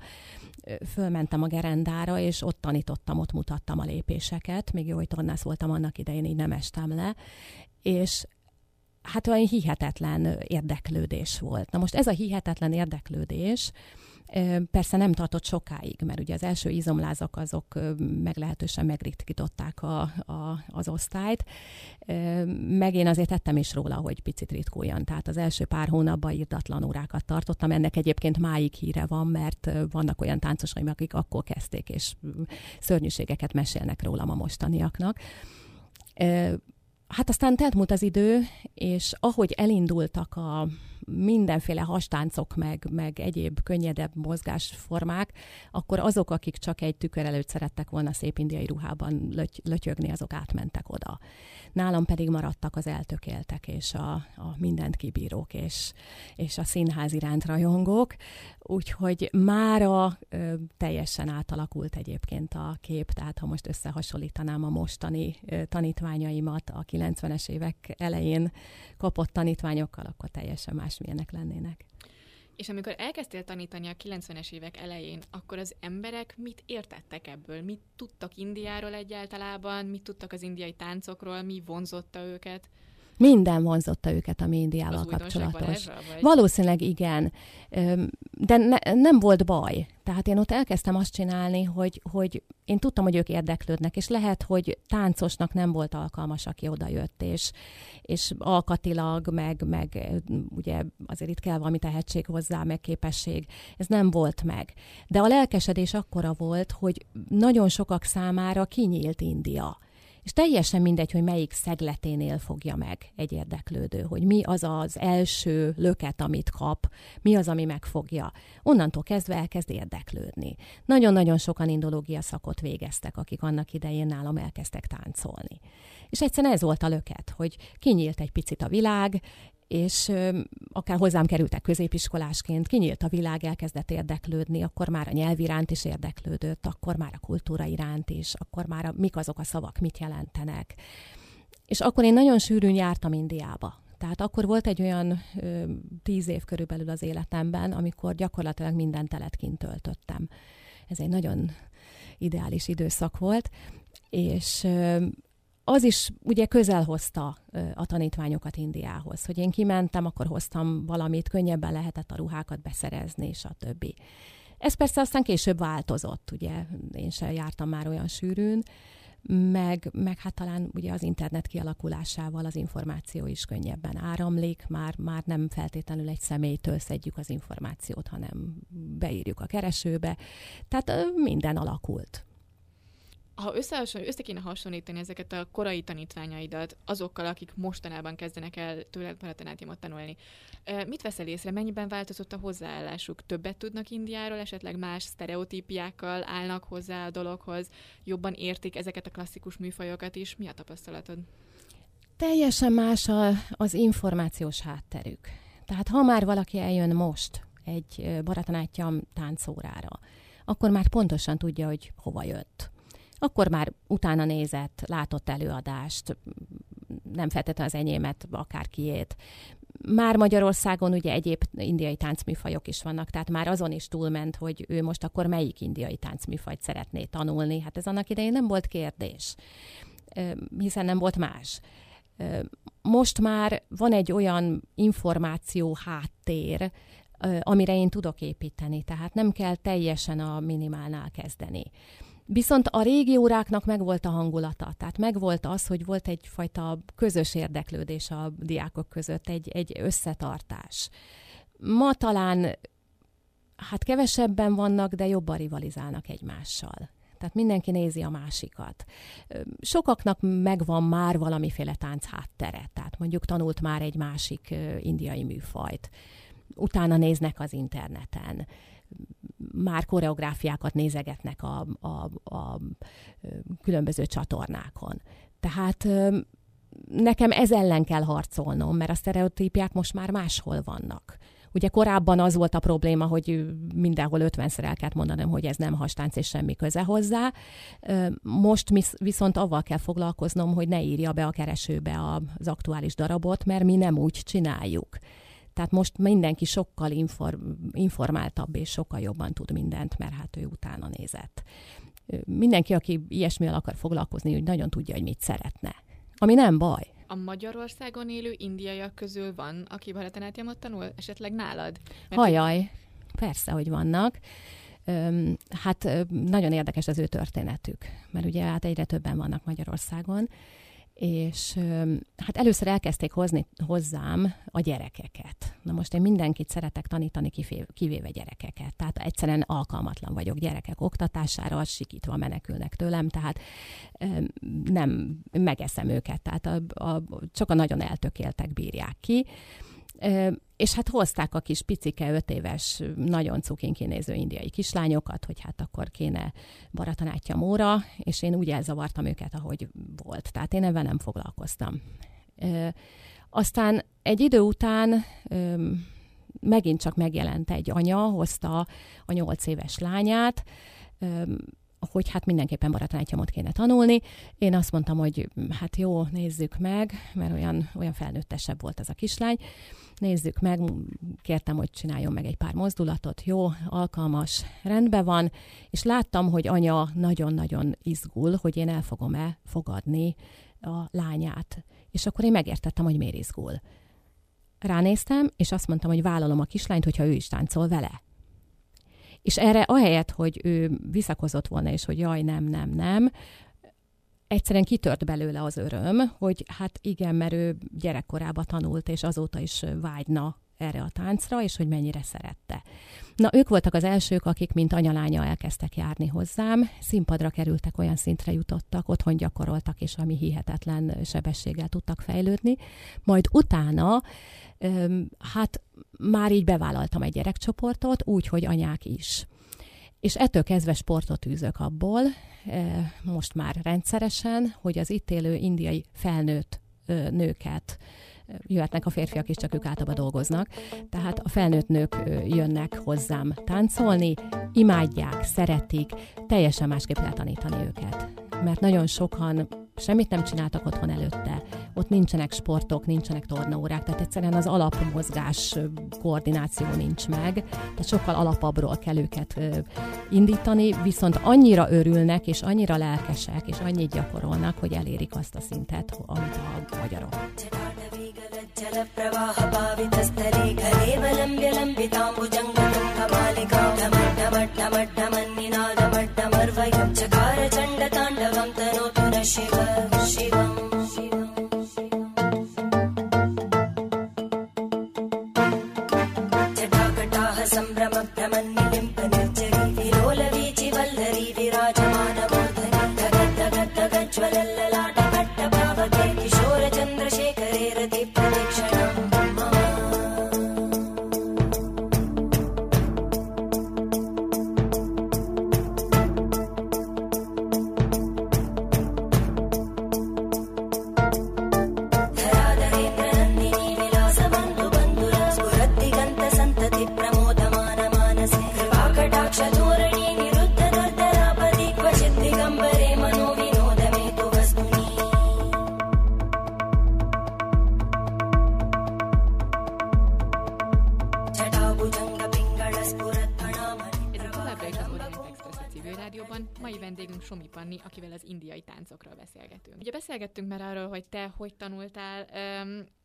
Fölmentem a gerendára, és ott tanítottam, ott mutattam a lépéseket. Még jó, hogy tornász voltam annak idején, így nem estem le. És hát olyan hihetetlen érdeklődés volt. Na most ez a hihetetlen érdeklődés, Persze nem tartott sokáig, mert ugye az első izomlázak azok meglehetősen megritkították a, a, az osztályt, meg én azért tettem is róla, hogy picit ritkuljan. Tehát az első pár hónapban írdatlan órákat tartottam. Ennek egyébként máig híre van, mert vannak olyan táncosaim, akik akkor kezdték, és szörnyűségeket mesélnek rólam a mostaniaknak. Hát aztán múlt az idő, és ahogy elindultak a mindenféle hastáncok, meg, meg egyéb könnyedebb mozgásformák, akkor azok, akik csak egy tükör előtt szerettek volna szép indiai ruhában löty- lötyögni, azok átmentek oda. Nálam pedig maradtak az eltökéltek, és a, a mindent kibírók, és, és a színház iránt rajongók. Úgyhogy mára ö, teljesen átalakult egyébként a kép, tehát ha most összehasonlítanám a mostani ö, tanítványaimat a 90-es évek elején kapott tanítványokkal, akkor teljesen másmilyenek lennének. És amikor elkezdtél tanítani a 90-es évek elején, akkor az emberek mit értettek ebből? Mit tudtak Indiáról egyáltalán? Mit tudtak az indiai táncokról? Mi vonzotta őket? Minden vonzotta őket, ami Indiával kapcsolatos. vagy? Valószínűleg igen, de ne, nem volt baj. Tehát én ott elkezdtem azt csinálni, hogy, hogy én tudtam, hogy ők érdeklődnek, és lehet, hogy táncosnak nem volt alkalmas, aki odajött, és, és alkatilag, meg, meg ugye azért itt kell valami tehetség hozzá, meg képesség. Ez nem volt meg. De a lelkesedés akkora volt, hogy nagyon sokak számára kinyílt India És teljesen mindegy, hogy melyik szegleténél fogja meg egy érdeklődő, hogy mi az az első löket, amit kap, mi az, ami megfogja. Onnantól kezdve elkezd érdeklődni. Nagyon-nagyon sokan indológia szakot végeztek, akik annak idején nálam elkezdtek táncolni. És egyszerűen ez volt a löket, hogy kinyílt egy picit a világ, és akár hozzám kerültek középiskolásként, kinyílt a világ, elkezdett érdeklődni, akkor már a nyelv iránt is érdeklődött, akkor már a kultúra iránt is, akkor már a, mik azok a szavak, mit jelentenek. És akkor én nagyon sűrűn jártam Indiába. Tehát akkor volt egy olyan ö, tíz év körülbelül az életemben, amikor gyakorlatilag minden telet kint töltöttem. Ez egy nagyon ideális időszak volt, és az is ugye közel hozta a tanítványokat Indiához, hogy én kimentem, akkor hoztam valamit, könnyebben lehetett a ruhákat beszerezni, és a többi. Ez persze aztán később változott, ugye, én sem jártam már olyan sűrűn, meg, meg hát talán ugye az internet kialakulásával az információ is könnyebben áramlik, már, már nem feltétlenül egy személytől szedjük az információt, hanem beírjuk a keresőbe. Tehát minden alakult ha össze kéne hasonlítani ezeket a korai tanítványaidat azokkal, akik mostanában kezdenek el tőled Bharatanátyamot tanulni, mit veszel észre, mennyiben változott a hozzáállásuk? Többet tudnak Indiáról, esetleg más sztereotípiákkal állnak hozzá a dologhoz, jobban értik ezeket a klasszikus műfajokat is? Mi a tapasztalatod? Teljesen más a, az információs hátterük. Tehát ha már valaki eljön most egy Bharatanátyam táncórára, akkor már pontosan tudja, hogy hova jött akkor már utána nézett, látott előadást, nem feltétlenül az enyémet, akárkiét. Már Magyarországon ugye egyéb indiai táncműfajok is vannak, tehát már azon is túlment, hogy ő most akkor melyik indiai táncműfajt szeretné tanulni. Hát ez annak idején nem volt kérdés, hiszen nem volt más. Most már van egy olyan információ háttér, amire én tudok építeni, tehát nem kell teljesen a minimálnál kezdeni. Viszont a régi óráknak megvolt a hangulata, tehát megvolt az, hogy volt egyfajta közös érdeklődés a diákok között, egy, egy összetartás. Ma talán hát kevesebben vannak, de jobban rivalizálnak egymással. Tehát mindenki nézi a másikat. Sokaknak megvan már valamiféle tánc háttere, tehát mondjuk tanult már egy másik indiai műfajt. Utána néznek az interneten már koreográfiákat nézegetnek a, a, a különböző csatornákon. Tehát nekem ez ellen kell harcolnom, mert a sztereotípiák most már máshol vannak. Ugye korábban az volt a probléma, hogy mindenhol 50-szer el kellett mondanom, hogy ez nem hastánc és semmi köze hozzá. Most viszont avval kell foglalkoznom, hogy ne írja be a keresőbe az aktuális darabot, mert mi nem úgy csináljuk. Tehát most mindenki sokkal inform, informáltabb és sokkal jobban tud mindent, mert hát ő utána nézett. Mindenki, aki ilyesmivel akar foglalkozni, hogy nagyon tudja, hogy mit szeretne. Ami nem baj. A Magyarországon élő indiaiak közül van, aki Bharatanátyamot tanul, esetleg nálad? Mert Hajaj, persze, hogy vannak. Hát nagyon érdekes az ő történetük, mert ugye hát egyre többen vannak Magyarországon, és hát először elkezdték hozni hozzám a gyerekeket. Na most én mindenkit szeretek tanítani, kivéve gyerekeket. Tehát egyszerűen alkalmatlan vagyok gyerekek oktatására, sikítva menekülnek tőlem, tehát nem megeszem őket, tehát a, a, csak a nagyon eltökéltek bírják ki. És hát hozták a kis picike, öt éves, nagyon cukin kinéző indiai kislányokat, hogy hát akkor kéne baratanátja móra, és én úgy elzavartam őket, ahogy volt. Tehát én ebben nem foglalkoztam. Aztán egy idő után megint csak megjelent egy anya, hozta a nyolc éves lányát, hogy hát mindenképpen baratanátjamot kéne tanulni. Én azt mondtam, hogy hát jó, nézzük meg, mert olyan, olyan felnőttesebb volt az a kislány. Nézzük meg, kértem, hogy csináljon meg egy pár mozdulatot, jó, alkalmas, rendben van, és láttam, hogy anya nagyon-nagyon izgul, hogy én el fogom-e fogadni a lányát. És akkor én megértettem, hogy miért izgul. Ránéztem, és azt mondtam, hogy vállalom a kislányt, hogyha ő is táncol vele. És erre ahelyett, hogy ő visszakozott volna, és hogy jaj, nem, nem, nem, egyszerűen kitört belőle az öröm, hogy hát igen, mert ő gyerekkorába tanult, és azóta is vágyna erre a táncra, és hogy mennyire szerette. Na, ők voltak az elsők, akik mint anyalánya elkezdtek járni hozzám, színpadra kerültek, olyan szintre jutottak, otthon gyakoroltak, és ami hihetetlen sebességgel tudtak fejlődni. Majd utána, hát már így bevállaltam egy gyerekcsoportot, úgy, hogy anyák is. És ettől kezdve sportot űzök abból, most már rendszeresen, hogy az itt élő indiai felnőtt nőket jöhetnek a férfiak is, csak ők általában dolgoznak. Tehát a felnőtt nők jönnek hozzám táncolni, imádják, szeretik, teljesen másképp lehet tanítani őket. Mert nagyon sokan semmit nem csináltak otthon előtte, ott nincsenek sportok, nincsenek tornaórák, tehát egyszerűen az alapmozgás koordináció nincs meg, tehát sokkal alapabbról kell őket indítani, viszont annyira örülnek, és annyira lelkesek, és annyit gyakorolnak, hogy elérik azt a szintet, amit a magyarok. Shiva, Shiva. Akivel az indiai táncokról beszélgetünk. Ugye beszélgettünk már arról, hogy te hogy tanultál,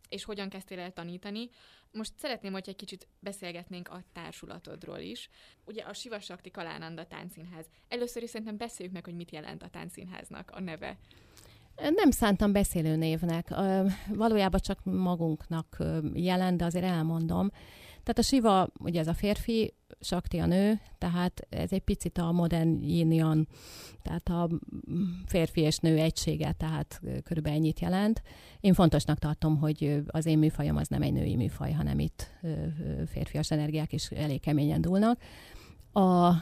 és hogyan kezdtél el tanítani. Most szeretném, hogy egy kicsit beszélgetnénk a társulatodról is. Ugye a Sivasakti Kalánanda Táncszínház. Először is szerintem beszéljük meg, hogy mit jelent a táncszínháznak a neve. Nem szántam beszélő névnek, Ö, valójában csak magunknak jelent, de azért elmondom. Tehát a Siva, ugye ez a férfi, Sakti a nő, tehát ez egy picit a modern yin tehát a férfi és nő egysége, tehát körülbelül ennyit jelent. Én fontosnak tartom, hogy az én műfajom az nem egy női műfaj, hanem itt férfias energiák is elég keményen dúlnak. A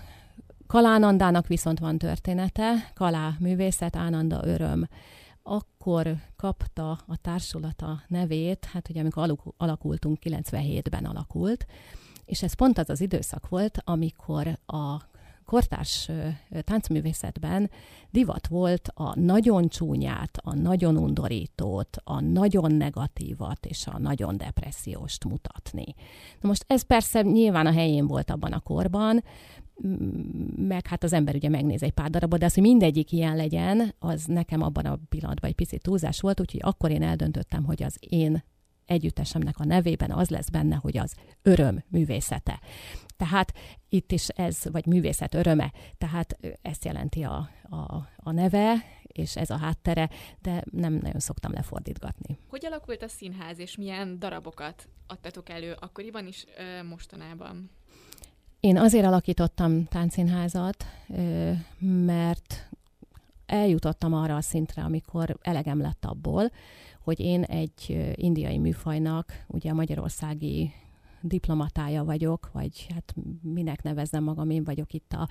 Kalánandának viszont van története, Kalá művészet, Ánanda öröm. Akkor kapta a társulata nevét, hát ugye amikor alakultunk, 97-ben alakult, és ez pont az az időszak volt, amikor a kortárs táncművészetben divat volt a nagyon csúnyát, a nagyon undorítót, a nagyon negatívat és a nagyon depresszióst mutatni. Na most ez persze nyilván a helyén volt abban a korban, meg hát az ember ugye megnéz egy pár darabot, de az, hogy mindegyik ilyen legyen, az nekem abban a pillanatban egy picit túlzás volt, úgyhogy akkor én eldöntöttem, hogy az én együttesemnek a nevében az lesz benne, hogy az öröm művészete. Tehát itt is ez, vagy művészet öröme, tehát ezt jelenti a, a, a neve, és ez a háttere, de nem nagyon szoktam lefordítgatni. Hogy alakult a színház, és milyen darabokat adtatok elő akkoriban is, mostanában? Én azért alakítottam táncszínházat, mert eljutottam arra a szintre, amikor elegem lett abból, hogy én egy indiai műfajnak, ugye a magyarországi diplomatája vagyok, vagy hát minek nevezzem magam, én vagyok itt a,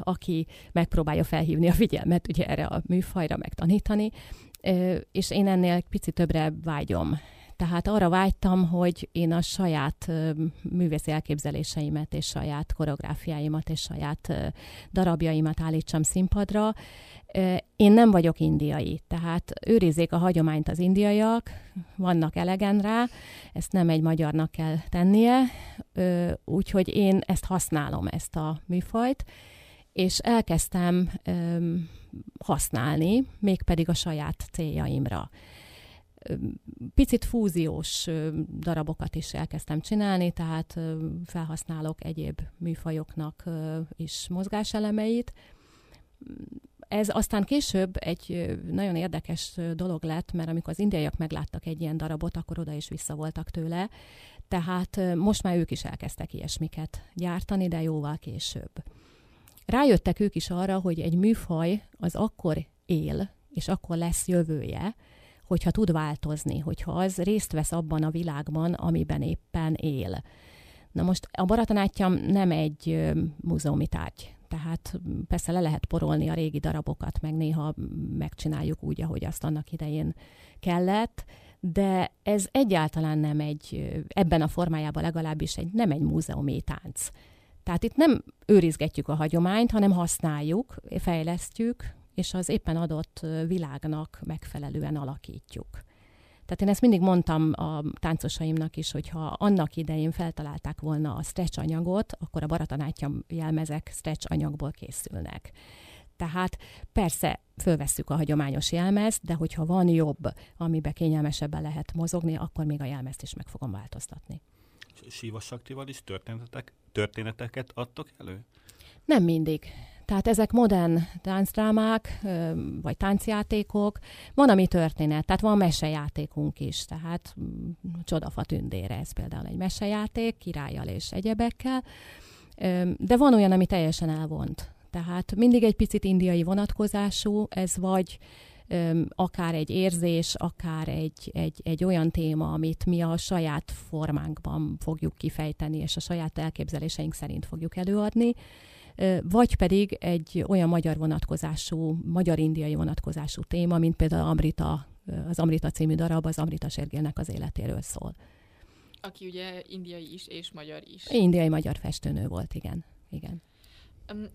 aki megpróbálja felhívni a figyelmet ugye erre a műfajra, megtanítani, és én ennél picit többre vágyom. Tehát arra vágytam, hogy én a saját művészi elképzeléseimet, és saját koreográfiáimat, és saját darabjaimat állítsam színpadra. Én nem vagyok indiai, tehát őrizzék a hagyományt az indiaiak, vannak elegen rá, ezt nem egy magyarnak kell tennie, úgyhogy én ezt használom, ezt a műfajt, és elkezdtem használni, mégpedig a saját céljaimra picit fúziós darabokat is elkezdtem csinálni, tehát felhasználok egyéb műfajoknak is mozgáselemeit. ez aztán később egy nagyon érdekes dolog lett, mert amikor az indiaiak megláttak egy ilyen darabot, akkor oda is vissza voltak tőle, tehát most már ők is elkezdtek ilyesmiket gyártani, de jóval később. Rájöttek ők is arra, hogy egy műfaj az akkor él, és akkor lesz jövője, hogyha tud változni, hogyha az részt vesz abban a világban, amiben éppen él. Na most a baratanáttyam nem egy múzeumi tárgy. Tehát persze le lehet porolni a régi darabokat, meg néha megcsináljuk úgy, ahogy azt annak idején kellett, de ez egyáltalán nem egy, ebben a formájában legalábbis egy, nem egy múzeumi tánc. Tehát itt nem őrizgetjük a hagyományt, hanem használjuk, fejlesztjük, és az éppen adott világnak megfelelően alakítjuk. Tehát én ezt mindig mondtam a táncosaimnak is, hogy ha annak idején feltalálták volna a stretch anyagot, akkor a baratanátja jelmezek stretch anyagból készülnek. Tehát persze fölvesszük a hagyományos jelmezt, de hogyha van jobb, amiben kényelmesebben lehet mozogni, akkor még a jelmezt is meg fogom változtatni. Sívasaktival is történetek, történeteket adtok elő? Nem mindig. Tehát ezek modern táncdrámák, vagy táncjátékok, van, ami történet, tehát van mesejátékunk is, tehát mm, Csodafa tündére, ez például egy mesejáték, királlyal és egyebekkel, de van olyan, ami teljesen elvont. Tehát mindig egy picit indiai vonatkozású, ez vagy akár egy érzés, akár egy, egy, egy olyan téma, amit mi a saját formánkban fogjuk kifejteni, és a saját elképzeléseink szerint fogjuk előadni, vagy pedig egy olyan magyar vonatkozású, magyar-indiai vonatkozású téma, mint például Amrita, az Amrita című darab, az Amrita Sergélnek az életéről szól. Aki ugye indiai is és magyar is. Indiai-magyar festőnő volt, igen. igen.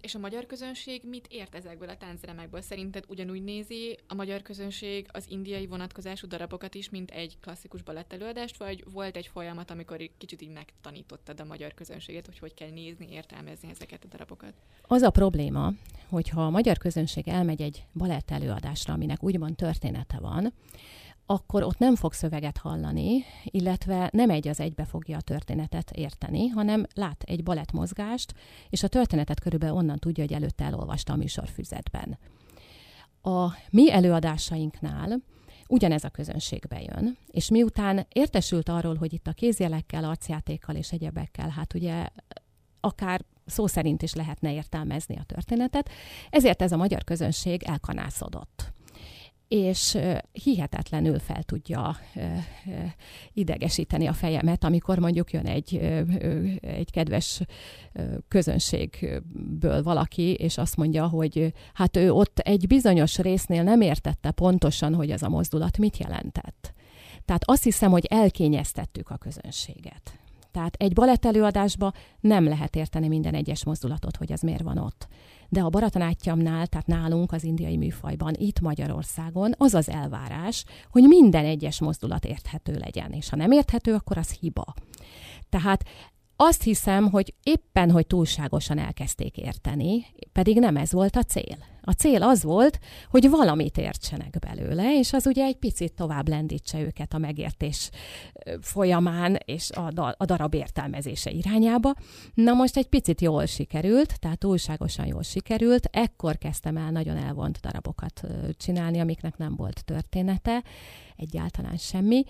És a magyar közönség mit ért ezekből a táncremekből? Szerinted ugyanúgy nézi a magyar közönség az indiai vonatkozású darabokat is, mint egy klasszikus balettelőadást, vagy volt egy folyamat, amikor kicsit így megtanítottad a magyar közönséget, hogy hogy kell nézni, értelmezni ezeket a darabokat? Az a probléma, hogyha a magyar közönség elmegy egy balettelőadásra, aminek úgymond története van, akkor ott nem fog szöveget hallani, illetve nem egy az egybe fogja a történetet érteni, hanem lát egy balettmozgást, és a történetet körülbelül onnan tudja, hogy előtte elolvasta a műsorfüzetben. A mi előadásainknál ugyanez a közönség bejön, és miután értesült arról, hogy itt a kézjelekkel, arcjátékkal és egyebekkel, hát ugye akár szó szerint is lehetne értelmezni a történetet, ezért ez a magyar közönség elkanászodott és hihetetlenül fel tudja idegesíteni a fejemet, amikor mondjuk jön egy, egy kedves közönségből valaki, és azt mondja, hogy hát ő ott egy bizonyos résznél nem értette pontosan, hogy ez a mozdulat mit jelentett. Tehát azt hiszem, hogy elkényeztettük a közönséget. Tehát egy balett előadásba nem lehet érteni minden egyes mozdulatot, hogy ez miért van ott. De a baratanáttyamnál, tehát nálunk az indiai műfajban, itt Magyarországon az az elvárás, hogy minden egyes mozdulat érthető legyen, és ha nem érthető, akkor az hiba. Tehát azt hiszem, hogy éppen, hogy túlságosan elkezdték érteni, pedig nem ez volt a cél. A cél az volt, hogy valamit értsenek belőle, és az ugye egy picit tovább lendítse őket a megértés folyamán és a, da- a darab értelmezése irányába. Na most egy picit jól sikerült, tehát túlságosan jól sikerült. Ekkor kezdtem el nagyon elvont darabokat csinálni, amiknek nem volt története, egyáltalán semmi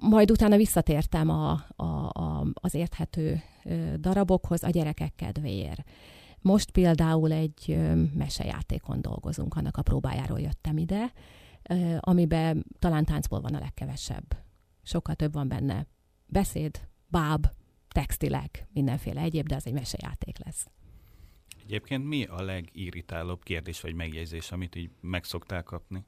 majd utána visszatértem a, a, a, az érthető darabokhoz a gyerekek kedvéért. Most például egy mesejátékon dolgozunk, annak a próbájáról jöttem ide, amiben talán táncból van a legkevesebb. Sokkal több van benne. Beszéd, báb, textilek, mindenféle egyéb, de az egy mesejáték lesz. Egyébként mi a legirritálóbb kérdés vagy megjegyzés, amit így meg szoktál kapni?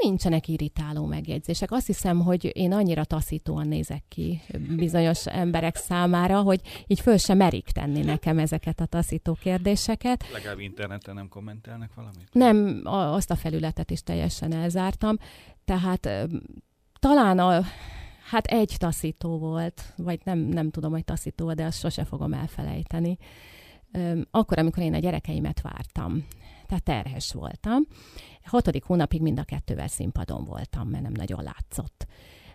Nincsenek irritáló megjegyzések. Azt hiszem, hogy én annyira taszítóan nézek ki bizonyos emberek számára, hogy így föl sem merik tenni nekem ezeket a taszító kérdéseket. Legalább interneten nem kommentelnek valamit? Nem, azt a felületet is teljesen elzártam. Tehát talán a, hát egy taszító volt, vagy nem, nem tudom, hogy taszító, de azt sose fogom elfelejteni. Akkor, amikor én a gyerekeimet vártam, tehát terhes voltam. Hatodik hónapig mind a kettővel színpadon voltam, mert nem nagyon látszott.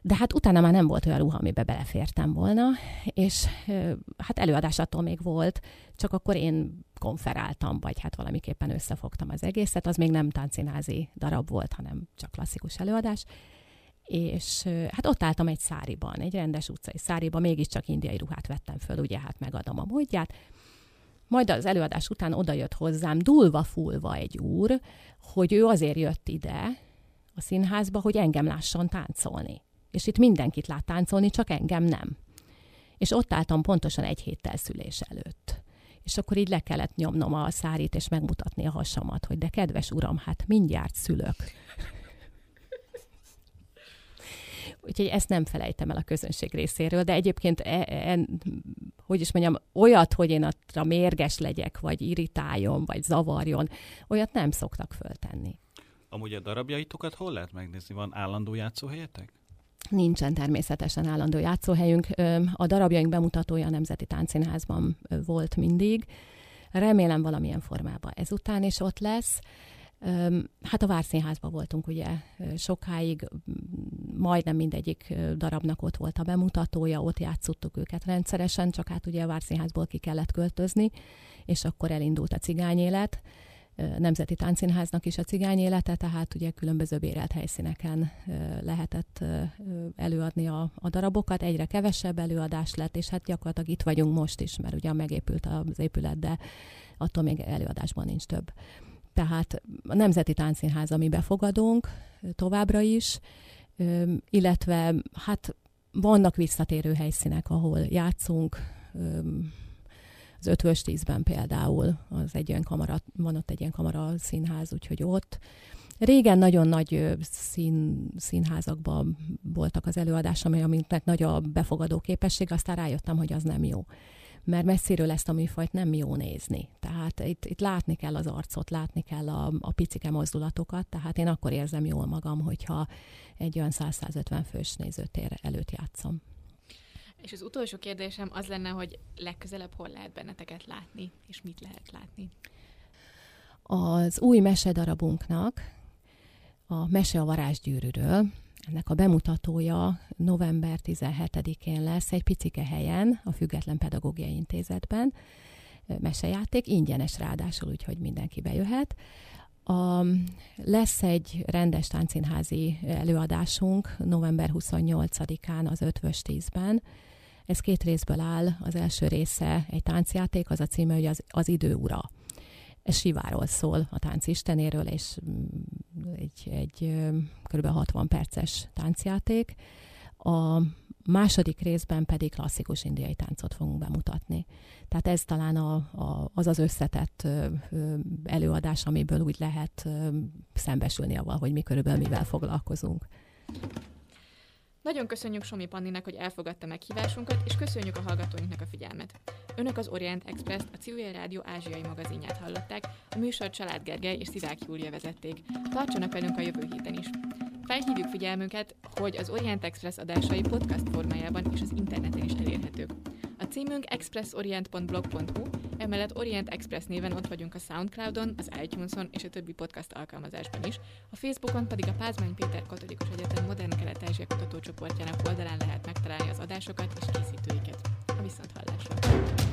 De hát utána már nem volt olyan ruha, amiben belefértem volna, és hát előadás attól még volt, csak akkor én konferáltam, vagy hát valamiképpen összefogtam az egészet. Az még nem táncinázi darab volt, hanem csak klasszikus előadás. És hát ott álltam egy száriban, egy rendes utcai száriban, mégiscsak indiai ruhát vettem föl, ugye hát megadom a módját. Majd az előadás után odajött hozzám, dulva fulva egy úr, hogy ő azért jött ide a színházba, hogy engem lásson táncolni. És itt mindenkit lát táncolni, csak engem nem. És ott álltam pontosan egy héttel szülés előtt. És akkor így le kellett nyomnom a szárit, és megmutatni a hasamat, hogy de kedves uram, hát mindjárt szülök. Úgyhogy ezt nem felejtem el a közönség részéről, de egyébként, e, e, hogy is mondjam, olyat, hogy én a mérges legyek, vagy irritáljon, vagy zavarjon, olyat nem szoktak föltenni. Amúgy a darabjaitokat hol lehet megnézni? Van állandó játszóhelyetek? Nincsen természetesen állandó játszóhelyünk. A darabjaink bemutatója a Nemzeti Táncszínházban volt mindig. Remélem valamilyen formában ezután is ott lesz. Hát a Várszínházban voltunk ugye sokáig, majdnem mindegyik darabnak ott volt a bemutatója, ott játszottuk őket rendszeresen, csak hát ugye a Várszínházból ki kellett költözni, és akkor elindult a cigányélet. Nemzeti Táncszínháznak is a cigány élete, tehát ugye különböző bérelt helyszíneken lehetett előadni a, a darabokat. Egyre kevesebb előadás lett, és hát gyakorlatilag itt vagyunk most is, mert ugye megépült az épület, de attól még előadásban nincs több. Tehát a Nemzeti Táncszínház, ami befogadunk továbbra is, illetve hát vannak visszatérő helyszínek, ahol játszunk, az ötvös tízben például, az egy ilyen kamara, van ott egy ilyen kamara színház, úgyhogy ott. Régen nagyon nagy szín, színházakban voltak az előadások, amiknek nagy a befogadó képesség, aztán rájöttem, hogy az nem jó mert messziről ezt a műfajt nem jó nézni. Tehát itt, itt látni kell az arcot, látni kell a, a picike mozdulatokat, tehát én akkor érzem jól magam, hogyha egy olyan 100-150 fős nézőtér előtt játszom. És az utolsó kérdésem az lenne, hogy legközelebb hol lehet benneteket látni, és mit lehet látni? Az új mesedarabunknak, a Mese a varázsgyűrűről, ennek a bemutatója november 17-én lesz egy picike helyen, a Független Pedagógiai Intézetben, mesejáték, ingyenes ráadásul, úgyhogy mindenki bejöhet. A, lesz egy rendes táncínházi előadásunk november 28-án az Ötvös 10-ben, ez két részből áll. Az első része egy táncjáték, az a címe, hogy az, az idő ura. Ez Siváról szól, a tánc istenéről, és mm, egy, egy kb. 60 perces táncjáték. A második részben pedig klasszikus indiai táncot fogunk bemutatni. Tehát ez talán a, a, az az összetett előadás, amiből úgy lehet szembesülni avval, hogy mi körülbelül mivel foglalkozunk. Nagyon köszönjük Somi Panninak, hogy elfogadta meghívásunkat, és köszönjük a hallgatóinknak a figyelmet. Önök az Orient express a Civil Rádió ázsiai magazinját hallották, a műsor Család Gergely és Szivák Júlia vezették. Tartsanak velünk a jövő héten is. Felhívjuk figyelmünket, hogy az Orient Express adásai podcast formájában és az interneten is elérhetők. A címünk expressorient.blog.hu, emellett Orient Express néven ott vagyunk a Soundcloudon, az iTunes-on és a többi podcast alkalmazásban is. A Facebookon pedig a Pázmány Péter Katolikus Egyetem Modern Kelet-Ázsia kutatócsoportjának oldalán lehet megtalálni az adásokat és készítőiket. A viszonthallásra!